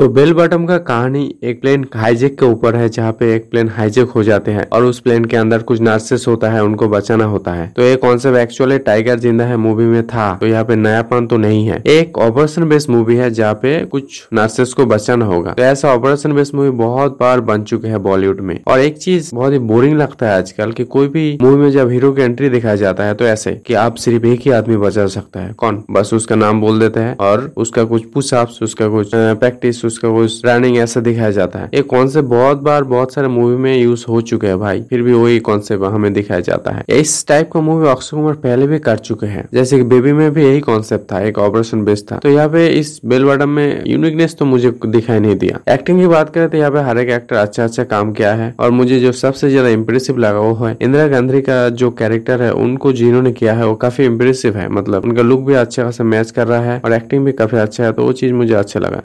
तो bell bottom का कहानी एक प्लेन हाईजेक के ऊपर है, जहाँ पे एक प्लेन हाईजेक हो जाते हैं और उस प्लेन के अंदर कुछ नर्सेस होता है, उनको बचाना होता है। तो ये कॉन्सेप्ट एक्चुअली टाइगर ज़िंदा है मूवी में था तो यहाँ पे नयापन तो नहीं है। एक ऑपरेशन बेस्ड मूवी है, जहाँ पे कुछ नर्सेस को बचाना होगा। तो ऐसा ऑपरेशन बेस्ड मूवी बहुत बार बन चुके हैं बॉलीवुड में। और एक चीज़ बहुत ही बोरिंग लगता है आजकल की कोई भी मूवी में जब हीरो की एंट्री दिखाया जाता है तो ऐसे की आप सिर्फ़ एक ही आदमी बचा सकता है। कौन? बस उसका नाम बोल देते हैं और उसका कुछ पुश उसका कुछ प्रैक्टिस उसका कुछ रनिंग ऐसा दिखाया जाता है। ये कॉन्सेप्ट बहुत बार बहुत सारे मूवी में यूज़ हो चुके हैं भाई। फिर भी वही कॉन्सेप्ट हमें दिखाया जाता है। इस टाइप का मूवी अक्षय कुमार पहले भी कर चुके हैं। जैसे कि बेबी में भी यही कॉन्सेप्ट था, एक ऑपरेशन बेस्ड था। तो यहाँ पे इस बेलवाडम में यूनिकनेस तो मुझे दिखाई नहीं दिया। एक्टिंग की बात करें तो यहाँ पे हर एक एक्टर अच्छा अच्छा काम किया है। और मुझे जो सबसे ज़्यादा इम्प्रेसिव लगा वो है इंदिरा गांधी का जो कैरेक्टर है, उनको जिन्होंने किया है, वो काफ़ी इम्प्रेसिव है। मतलब उनका लुक भी अच्छा खासा मैच कर रहा है और एक्टिंग भी काफ़ी अच्छा है तो वो चीज़ मुझे अच्छा लगा।